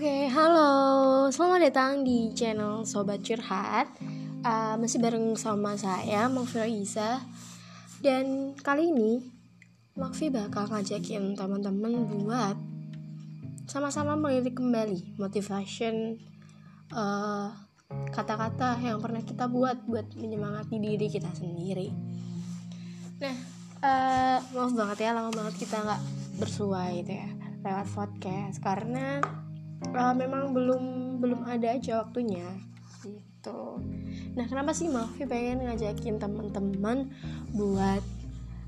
Oke, halo, selamat datang di channel Sobat Curhat. Uh, Masih bareng sama saya, Makfira Isa Dan kali ini, Makfi bakal ngajakin teman-teman buat Sama-sama melirik kembali motivation uh, kata-kata yang pernah kita buat Buat menyemangati diri kita sendiri. Nah, uh, maaf banget ya, lama banget kita nggak bersuai gitu ya lewat podcast. Karena uh, memang belum belum ada aja waktunya. Gitu. Nah kenapa sih Mafi pengen ngajakin teman-teman buat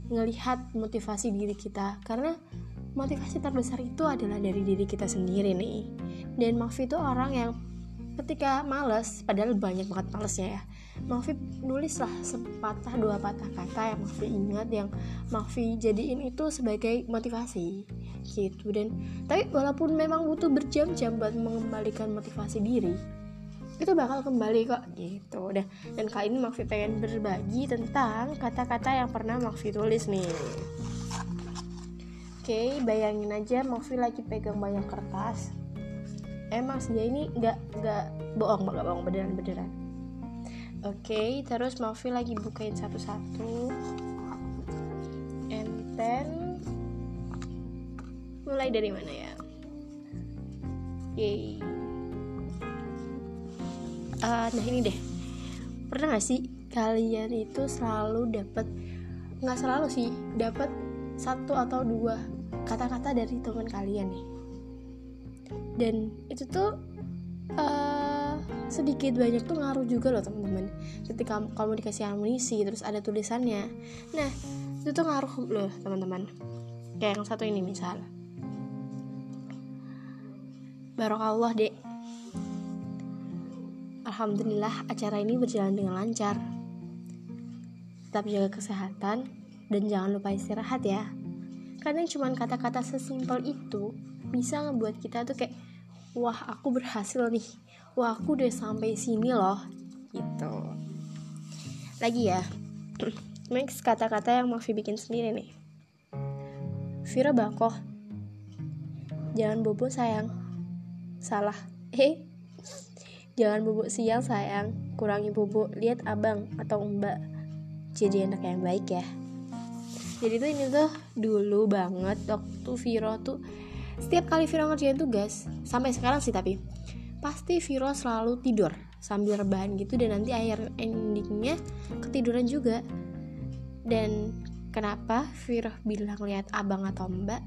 ngelihat motivasi diri kita? Karena motivasi terbesar itu adalah dari diri kita sendiri nih. Dan Mafi itu orang yang ketika males padahal banyak banget malesnya ya Mafi nulis lah sepatah dua patah kata yang Mafi ingat yang Mafi jadiin itu sebagai motivasi gitu. Dan tapi walaupun memang butuh berjam-jam buat mengembalikan motivasi diri itu bakal kembali kok gitu. Dan dan kali ini Mafi pengen berbagi tentang kata-kata yang pernah Mafi tulis nih. Oke, bayangin aja Mafi lagi pegang banyak kertas. Emang sih ya ini nggak nggak bohong nggak bohong beneran beneran oke terus Mafi lagi bukain satu-satu. And then mulai dari mana ya? Yay uh, nah ini deh. Pernah gak sih kalian itu selalu dapat nggak selalu sih dapat satu atau dua kata-kata dari teman kalian nih? Dan itu tuh uh, sedikit banyak tuh ngaruh juga loh teman-teman. Ketika kamu dikasih amunisi terus ada tulisannya. Nah itu tuh ngaruh loh teman-teman. Kayak yang satu ini misal Barokallah dek. Alhamdulillah acara ini berjalan dengan lancar. Tetap jaga kesehatan Dan jangan lupa istirahat ya. Kadang cuma kata-kata sesimpel itu bisa ngebuat kita tuh kayak wah aku berhasil nih. Wah aku udah sampai sini loh gitu. Lagi ya next kata-kata yang Mafi bikin sendiri nih. Vira Bakoh. Jangan bobo sayang salah. Eh jangan bobo siang sayang. Kurangi bobo lihat abang atau mbak. Jadi anak yang baik ya. Jadi tuh ini tuh dulu banget waktu Viro tuh setiap kali Viro ngerjain tugas sampai sekarang sih tapi pasti Viro selalu tidur sambil rebahan gitu dan nanti akhir endingnya ketiduran juga. Dan kenapa Viro bilang lihat abang atau mbak?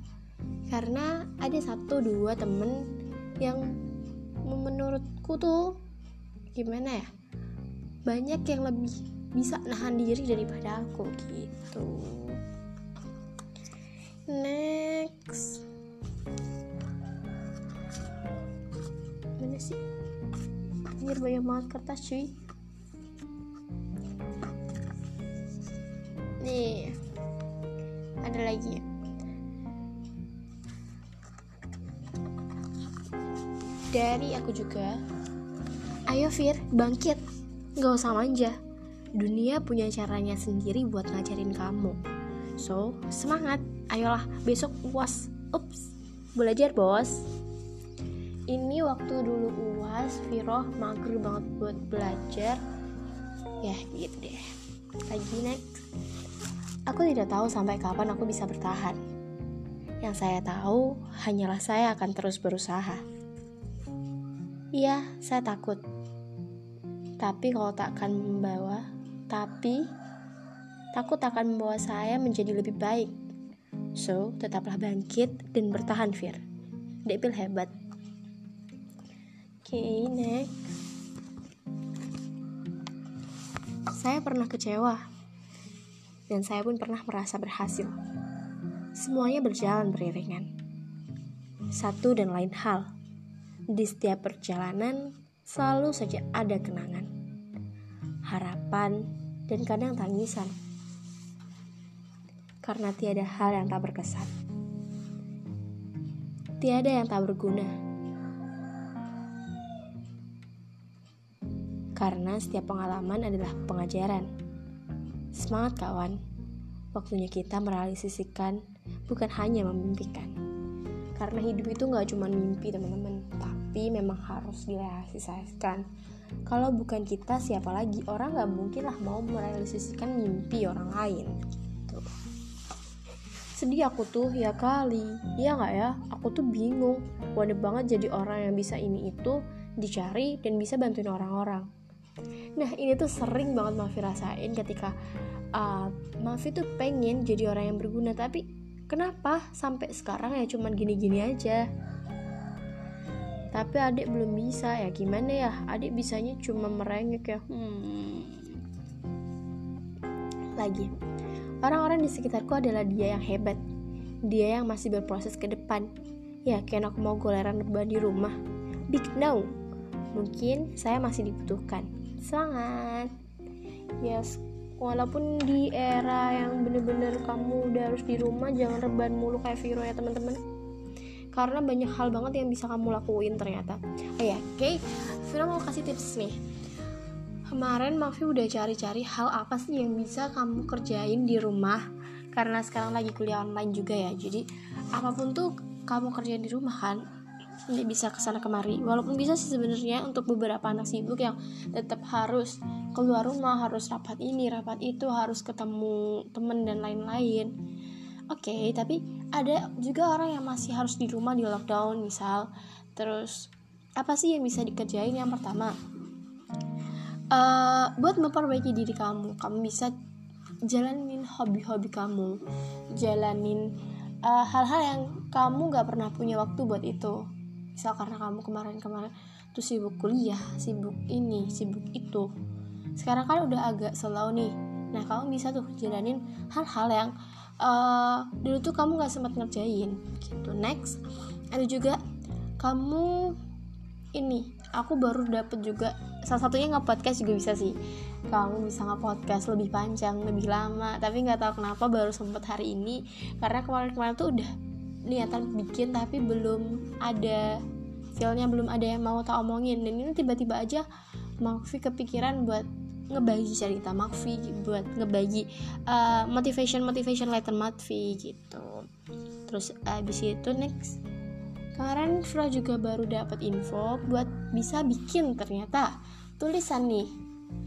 Karena ada satu dua temen yang menurutku tuh gimana ya? Banyak yang lebih bisa nahan diri daripada aku gitu. Next. Mana sih? Anjir banyak banget kertas cuy dari aku juga. Ayo Fir bangkit. Gak usah manja. Dunia punya caranya sendiri buat ngajarin kamu. So semangat. Ayolah besok uas ups. Belajar bos. Ini waktu dulu uas Viro mager banget buat belajar. Ya gitu deh. Lagi next. Aku tidak tahu sampai kapan aku bisa bertahan. Yang saya tahu hanyalah saya akan terus berusaha iya saya takut tapi kalau tak akan membawa tapi takut akan membawa saya menjadi lebih baik so tetaplah bangkit dan bertahan Fir Depil hebat okay, next. Saya pernah kecewa, dan saya pun pernah merasa berhasil. Semuanya berjalan beriringan. Satu dan lain hal, di setiap perjalanan selalu saja ada kenangan, harapan, dan kadang tangisan. Karena tiada hal yang tak berkesan. Tiada yang tak berguna karena setiap pengalaman adalah pengajaran. Semangat kawan, waktunya kita merealisasikan bukan hanya memimpikan. Karena hidup itu gak cuma mimpi teman-teman, tapi memang harus direalisasikan kalau bukan kita siapa lagi? Orang nggak mungkin lah mau merealisasikan mimpi orang lain gitu. sedih aku tuh ya kali. Ya nggak ya? Aku tuh bingung. Waduh banget jadi orang yang bisa ini itu dicari dan bisa bantuin orang-orang. Nah ini tuh sering banget Mafi rasain ketika uh, Mafi tuh pengen jadi orang yang berguna. Tapi kenapa sampai sekarang ya cuman gini-gini aja tapi adik belum bisa ya gimana ya? Adik bisanya cuma merengek ya. Hmm. lagi. Orang-orang di sekitarku adalah dia yang hebat. Dia yang masih berproses ke depan. Ya kayak aku mau goleran rebahan di rumah. Big no. Mungkin saya masih dibutuhkan. Semangat. Yes. Walaupun di era yang bener-bener kamu udah harus di rumah jangan rebahan mulu kayak Viro ya teman-teman karena banyak hal banget yang bisa kamu lakuin ternyata. Oh ya oke. Okay. Viro mau kasih tips nih. Kemarin Mafi udah cari-cari hal apa sih yang bisa kamu kerjain di rumah? Karena sekarang lagi kuliah online juga ya jadi apa pun tuh kamu kerjain di rumah kan ini bisa ke sana kemari. Walaupun bisa sih sebenarnya untuk beberapa anak sibuk yang tetap harus keluar rumah harus rapat ini rapat itu harus ketemu temen dan lain-lain oke okay, tapi ada juga orang yang masih harus di rumah di lockdown misal. Terus apa sih yang bisa dikerjain? Yang pertama uh, buat memperbaiki diri kamu kamu bisa jalanin hobi-hobi kamu. Jalanin eh, hal-hal uh, yang kamu gak pernah punya waktu buat itu. Misal karena kamu kemarin-kemarin tuh sibuk kuliah sibuk ini sibuk itu. Sekarang kan udah agak slow nih. Nah kamu bisa tuh jalanin hal-hal yang uh, dulu tuh kamu gak sempat ngerjain. Gitu. Next ada juga kamu ini aku baru dapet juga salah satunya nggak podcast juga bisa sih. Kamu bisa nggak podcast lebih panjang lebih lama. Tapi nggak tahu kenapa baru sempet hari ini. Karena kemarin-kemarin tuh udah niatan bikin tapi belum ada feelnya belum ada yang mau tak omongin. Dan ini tiba-tiba aja Makfi kepikiran buat ngebagi cerita Makfi buat ngebagi uh, motivation motivation letter Makfi gitu. Terus abis itu next. Kemarin Fro juga baru dapat info buat bisa bikin ternyata tulisan nih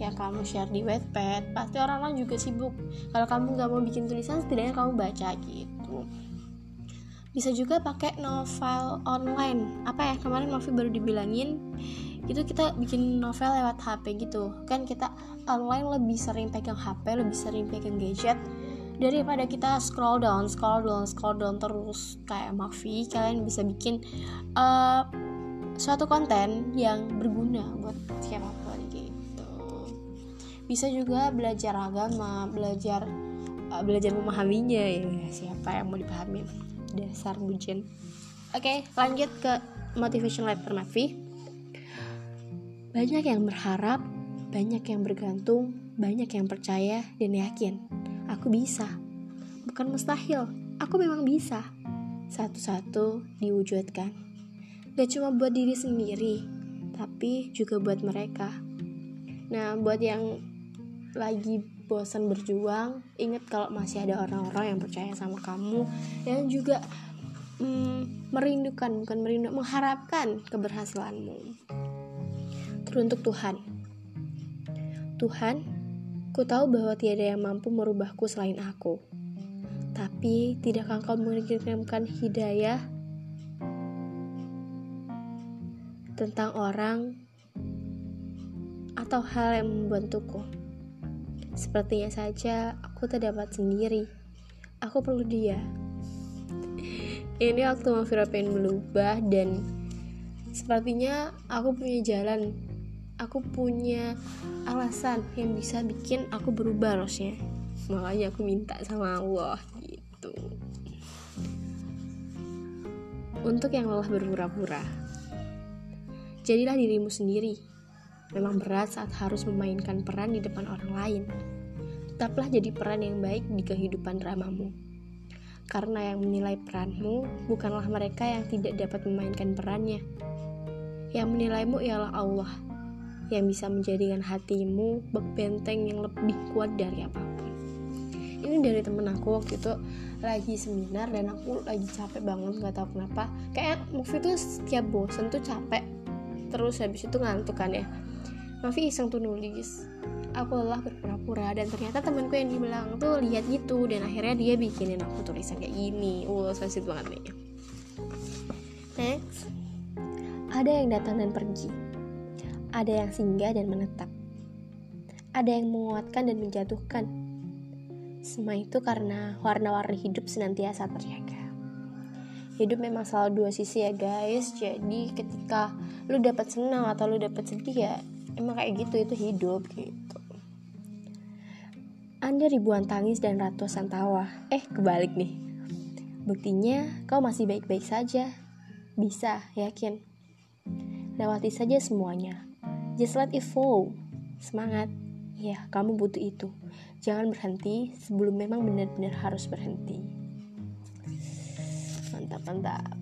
yang kamu share di Wattpad. Pasti orang lain juga sibuk. Kalau kamu nggak mau bikin tulisan setidaknya kamu baca gitu. Bisa juga pakai novel online. Apa ya? Kemarin Novi baru dibilangin itu kita bikin novel lewat HP gitu. Kan kita online lebih sering pegang HP lebih sering pegang gadget. Daripada kita scroll down scroll down scroll down terus. Kayak Mavi kalian bisa bikin uh, suatu konten yang berguna buat siapa pun gitu. Bisa juga belajar agama belajar uh, belajar memahaminya. Ya siapa yang mau dipahami? Dasar bujen oke okay, lanjut ke motivation letter Mavi banyak yang berharap banyak yang bergantung banyak yang percaya dan yakin. Aku bisa. Bukan mustahil. Aku memang bisa. Satu-satu diwujudkan. Gak cuma buat diri sendiri tapi juga buat mereka. Nah buat yang lagi bosan berjuang ingat kalau masih ada orang-orang yang percaya sama kamu yang juga mm, merindukan bukan merindu mengharapkan keberhasilanmu teruntuk Tuhan Tuhan ku tahu bahwa tiada yang mampu merubahku selain aku tapi tidakkah engkau mengirimkan hidayah tentang orang atau hal yang membantuku Sepertinya saja aku terdapat sendiri. Aku perlu dia. Ini waktu Mafira berubah dan sepertinya aku punya jalan. Aku punya alasan yang bisa bikin aku berubah harusnya. Makanya aku minta sama Allah gitu. Untuk yang lelah berpura-pura, jadilah dirimu sendiri Memang berat saat harus memainkan peran di depan orang lain. Tetaplah jadi peran yang baik di kehidupan dramamu. Karena yang menilai peranmu bukanlah mereka yang tidak dapat memainkan perannya. Yang menilaimu ialah Allah, yang bisa menjadikan hatimu benteng yang lebih kuat dari apa pun. Ini dari temen aku waktu itu lagi seminar dan aku lagi capek banget nggak tahu kenapa. Kayak movie tuh setiap bosen tuh capek. Terus habis itu ngantuk kan ya. Mafi iseng tuh nulis. Aku lelah berpura-pura dan ternyata temanku yang di tuh lihat gitu dan akhirnya dia bikinin aku tulisan kayak gini. Wow sensitif banget nih. Next. Ada yang datang dan pergi ada yang singgah dan menetap. Ada yang menguatkan dan menjatuhkan. Semua itu karena warna-warni hidup senantiasa terjaga hidup memang selalu dua sisi ya guys. Jadi ketika lu dapat senang atau lu dapat sedih ya emang kayak gitu itu hidup gitu. Anda ribuan tangis dan ratusan tawa. Eh kebalik nih. Buktinya kau masih baik-baik saja. Bisa yakin? Lewati saja semuanya just let it flow semangat ya kamu butuh itu jangan berhenti sebelum memang benar-benar harus berhenti mantap mantap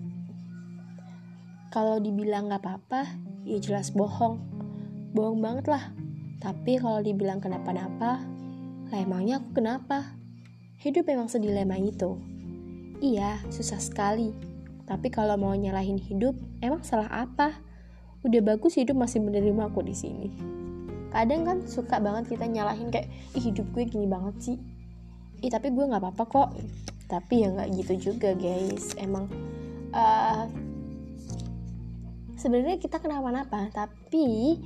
kalau dibilang nggak apa-apa ya jelas bohong bohong banget lah. Tapi kalau dibilang kenapa-napa, lah emangnya aku kenapa? Hidup memang sedilema itu. Iya, susah sekali. Tapi kalau mau nyalahin hidup, emang salah apa? Udah bagus hidup masih menerima aku di sini. Kadang kan suka banget kita nyalahin kayak, ih hidup gue gini banget sih. Ih tapi gue nggak apa-apa kok. Tapi ya nggak gitu juga guys. Emang uh, sebenarnya kita kenapa-napa, tapi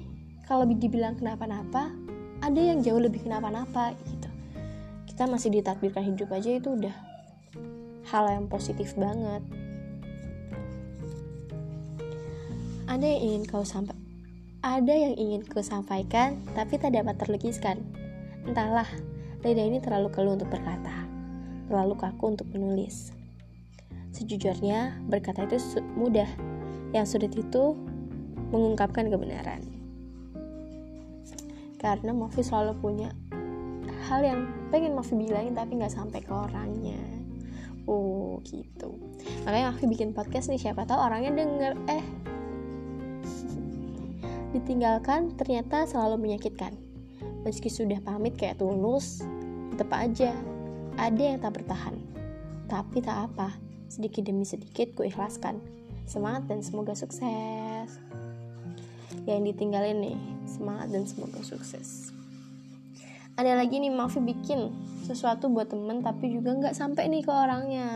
kalau dibilang kenapa-napa ada yang jauh lebih kenapa-napa gitu kita masih ditakdirkan hidup aja itu udah hal yang positif banget ada yang ingin kau sampai ada yang ingin kau sampaikan tapi tak dapat terlukiskan. Entahlah lidah ini terlalu keluh untuk berkata terlalu kaku untuk menulis. Sejujurnya berkata itu mudah. Yang sulit itu mengungkapkan kebenaran. Karena Mafi selalu punya hal yang pengen Mafi bilangin tapi nggak sampai ke orangnya. Oh gitu. Makanya Mafi bikin podcast nih siapa tahu orangnya denger. Eh ditinggalkan ternyata selalu menyakitkan. Meski sudah pamit kayak tulus tetap aja ada yang tak bertahan. Tapi tak apa sedikit demi sedikit ku ikhlaskan. Semangat dan semoga sukses. Yang ditinggalin nih semangat dan semoga sukses. Ada lagi nih Mafi bikin sesuatu buat temen tapi juga nggak sampai nih ke orangnya.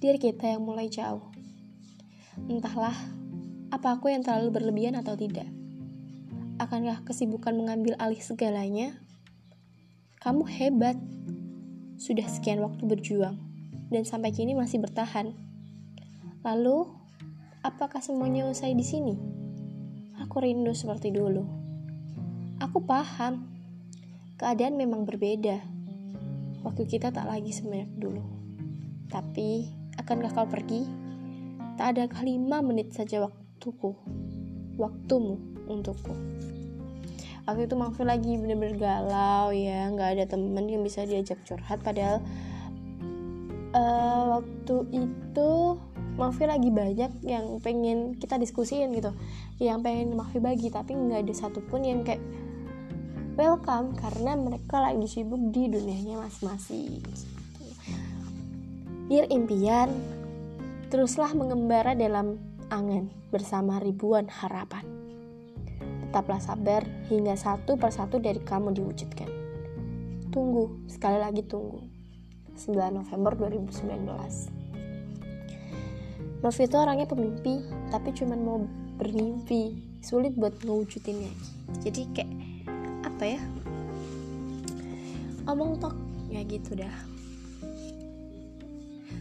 Dear kita yang mulai jauh. Entahlah apa aku yang terlalu berlebihan atau tidak akankah kesibukan mengambil alih segalanya kamu hebat sudah sekian waktu berjuang dan sampai kini masih bertahan lalu apakah semuanya usai di sini? Aku rindu seperti dulu. Aku paham, keadaan memang berbeda. Waktu kita tak lagi sebanyak dulu. Tapi, akankah kau pergi? Tak ada lima menit saja waktuku, waktumu untukku. Waktu itu Mafi lagi bener-bener galau ya, nggak ada temen yang bisa diajak curhat. Padahal uh, waktu itu Mafi lagi banyak yang pengen kita diskusiin gitu yang pengen Mafi bagi tapi nggak ada satupun yang kayak welcome karena mereka lagi sibuk di dunianya masing-masing Dear impian teruslah mengembara dalam angan bersama ribuan harapan. Tetaplah sabar hingga satu persatu dari kamu diwujudkan. Tunggu sekali lagi tunggu. 9 November 2019 Novi itu orangnya pemimpi tapi cuman mau bermimpi sulit buat ngewujudinnya. Jadi kayak apa ya? Omong tok ya gitu dah.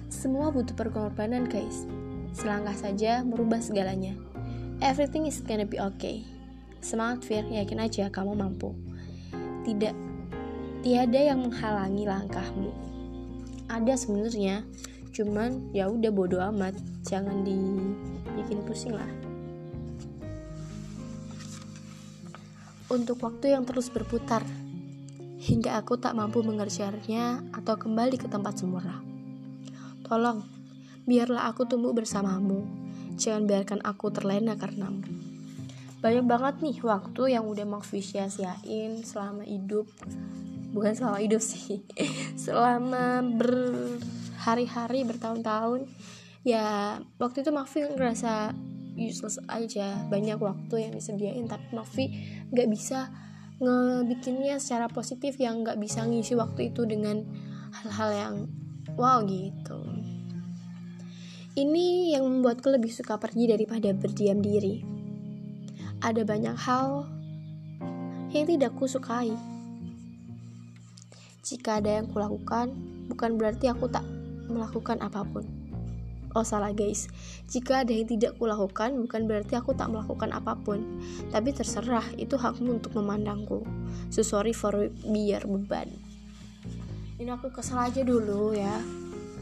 Semua butuh pengorbanan guys selangkah saja merubah segalanya. Everything is gonna be okay. Semangat Fir. Yakin aja kamu mampu. Tidak tiada yang menghalangi langkahmu. Ada sebenarnya cuman ya udah bodo amat. Jangan dibikin pusing lah. Untuk waktu yang terus berputar hingga aku tak mampu mengerjanya atau kembali ke tempat semula. Tolong biarlah aku tumbuh bersamamu. Jangan biarkan aku terlena karenamu. Banyak banget nih waktu yang udah mau sia-siain selama hidup. Bukan selama hidup sih selama ber hari-hari bertahun-tahun. Ya waktu itu Mafi ngerasa useless aja. Banyak waktu yang disediain tapi Mafi nggak bisa ngebikinnya secara positif yang nggak bisa ngisi waktu itu dengan hal-hal yang wow gitu ini yang membuatku lebih suka pergi daripada berdiam diri. Ada banyak hal yang tidak ku sukai. Jika ada yang kulakukan bukan berarti aku tak melakukan apa pun. Oh salah guys, jika ada yang tidak kulakukan bukan berarti aku tak melakukan apa pun. Tapi terserah, itu hakmu untuk memandangku. So sorry for biar beban. Ini aku kesel aja dulu ya.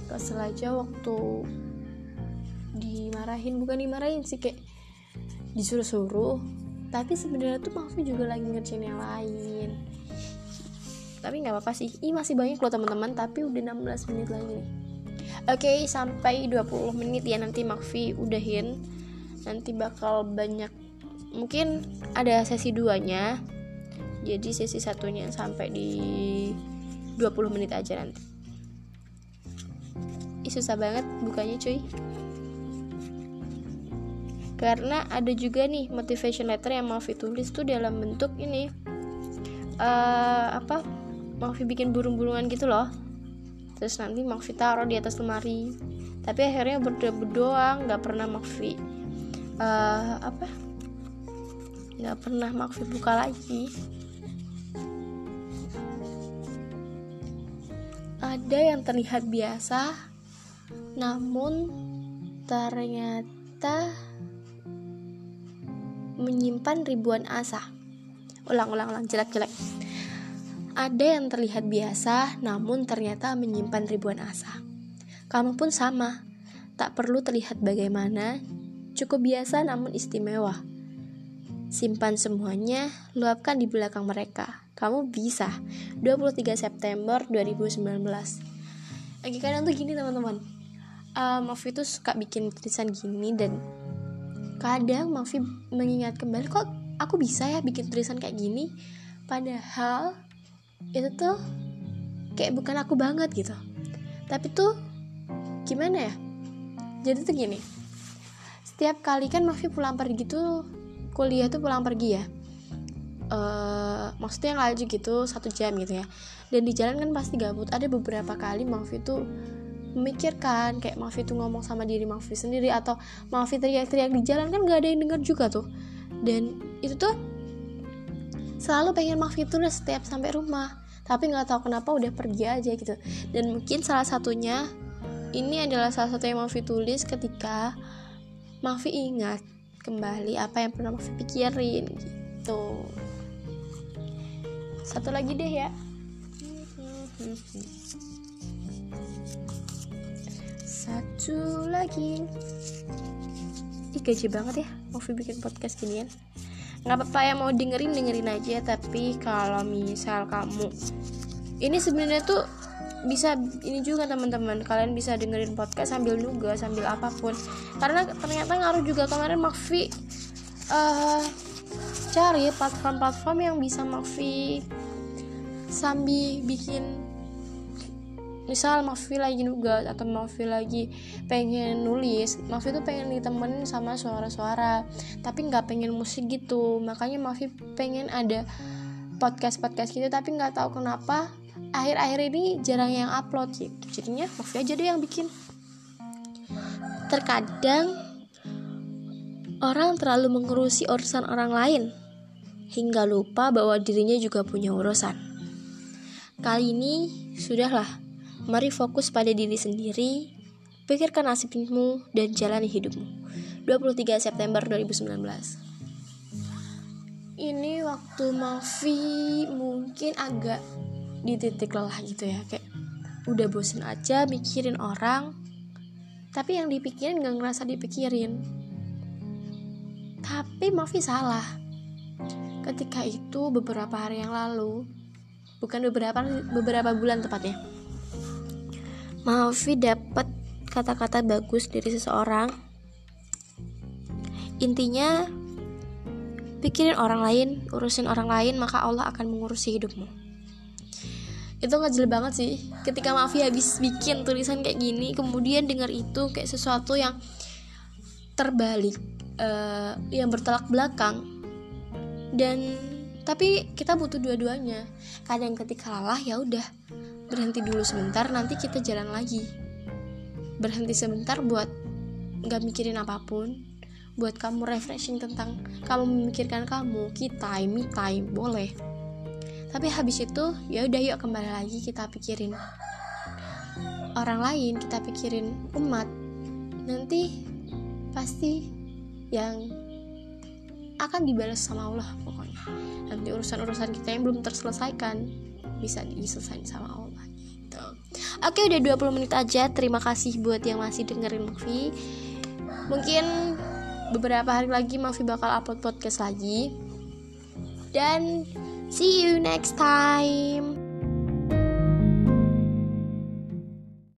Kesel aja waktu dimarahin Bukan dimarahin sih kayak disuruh-suruh Tapi sebenarnya tuh maksudnya juga lagi ngerjain yang lain Tapi nggak apa-apa sih, ini masih banyak loh teman-teman Tapi udah 16 menit lagi nih Oke, okay, sampai 20 menit ya nanti Makfi udahin. Nanti bakal banyak mungkin ada sesi duanya. Jadi sesi satunya sampai di 20 menit aja nanti. Ih, susah banget bukanya cuy. Karena ada juga nih motivation letter yang Mafi tulis tuh dalam bentuk ini uh, apa Mafi bikin burung-burungan gitu loh. Terus nanti Makfi taruh di atas lemari. Tapi akhirnya berdoa berdoa nggak pernah Makfi uh, apa nggak pernah Makfi buka lagi. Ada yang terlihat biasa namun ternyata menyimpan ribuan asa ulang ulang ulang jelek jelek ada yang terlihat biasa, namun ternyata menyimpan ribuan asa. Kamu pun sama, tak perlu terlihat bagaimana, cukup biasa namun istimewa. Simpan semuanya, luapkan di belakang mereka. Kamu bisa. 23 September 2019. Lagi kadang tuh gini teman-teman. Uh, Mafi tuh suka bikin tulisan gini dan kadang Mafi mengingat kembali kok aku bisa ya bikin tulisan kayak gini. Padahal itu tuh kayak bukan aku banget gitu. Tapi tuh gimana ya? Jadi tuh gini setiap kali kan Mafi pulang pergi tuh kuliah tuh pulang pergi ya. Uh, maksudnya aja gitu satu jam gitu ya. Dan di jalan kan pasti gabut. Ada beberapa kali Mafi tuh memikirkan kayak Mafi tuh ngomong sama diri Mafi sendiri atau Mafi teriak-teriak di jalan kan gak ada yang denger juga tuh. Dan itu tuh selalu pengen Mafi tuh setiap sampai rumah tapi nggak tahu kenapa udah pergi aja gitu. Dan mungkin salah satunya ini adalah salah satu yang Mafi tulis ketika Mafi ingat kembali apa yang pernah Mafi pikirin gitu. Satu lagi deh ya satu lagi. Ih gaji banget ya Mafi bikin podcast ginian. Nggak apa-apa ya mau dengerin dengerin aja. Tapi kalau misal kamu ini sebenarnya tuh bisa ini juga teman-teman. Kalian bisa dengerin podcast sambil juga sambil apa pun. Karena ternyata ngaruh juga. Kemarin Makfi uh, cari platform-platform yang bisa Makfi sambil bikin misal Mafi lagi nugas atau Mafi lagi pengen nulis Mafi tuh pengen ditemenin sama suara-suara tapi nggak pengen musik gitu. Makanya Mafi pengen ada podcast podcast gitu tapi nggak tahu kenapa akhir-akhir ini jarang yang upload gitu. Jadinya Mafi aja deh yang bikin. Terkadang orang terlalu mengurusi urusan orang lain hingga lupa bahwa dirinya juga punya urusan. Kali ini sudahlah Mari fokus pada diri sendiri, pikirkan nasibmu dan jalani hidupmu. 23 September 2019 Ini waktu Mafi mungkin agak di titik lelah gitu ya Kayak udah bosen aja mikirin orang Tapi yang dipikirin gak ngerasa dipikirin. Tapi Mafi salah. Ketika itu beberapa hari yang lalu Bukan beberapa beberapa bulan tepatnya Mafi dapat kata-kata bagus dari seseorang. Intinya, pikirin orang lain, urusin orang lain, maka Allah akan mengurusi hidupmu. Itu ngajel banget sih. Ketika Mafi habis bikin tulisan kayak gini, kemudian dengar itu kayak sesuatu yang terbalik. uh, yang bertolak belakang dan tapi kita butuh dua-duanya kadang ketika lelah ya udah berhenti dulu sebentar nanti kita jalan lagi. Berhenti sebentar buat nggak mikirin apa pun buat kamu refreshing tentang kamu memikirkan kamu kita me time boleh. Tapi habis itu ya udah yuk kembali lagi kita pikirin orang lain kita pikirin umat. Nanti pasti yang akan dibalas sama Allah pokoknya. Nanti urusan-urusan kita yang belum terselesaikan bisa diselesaikan sama Allah gitu. Oke udah 20 menit aja. Terima kasih buat yang masih dengerin movie Mungkin beberapa hari lagi Mafi bakal upload podcast lagi. Dan see you next time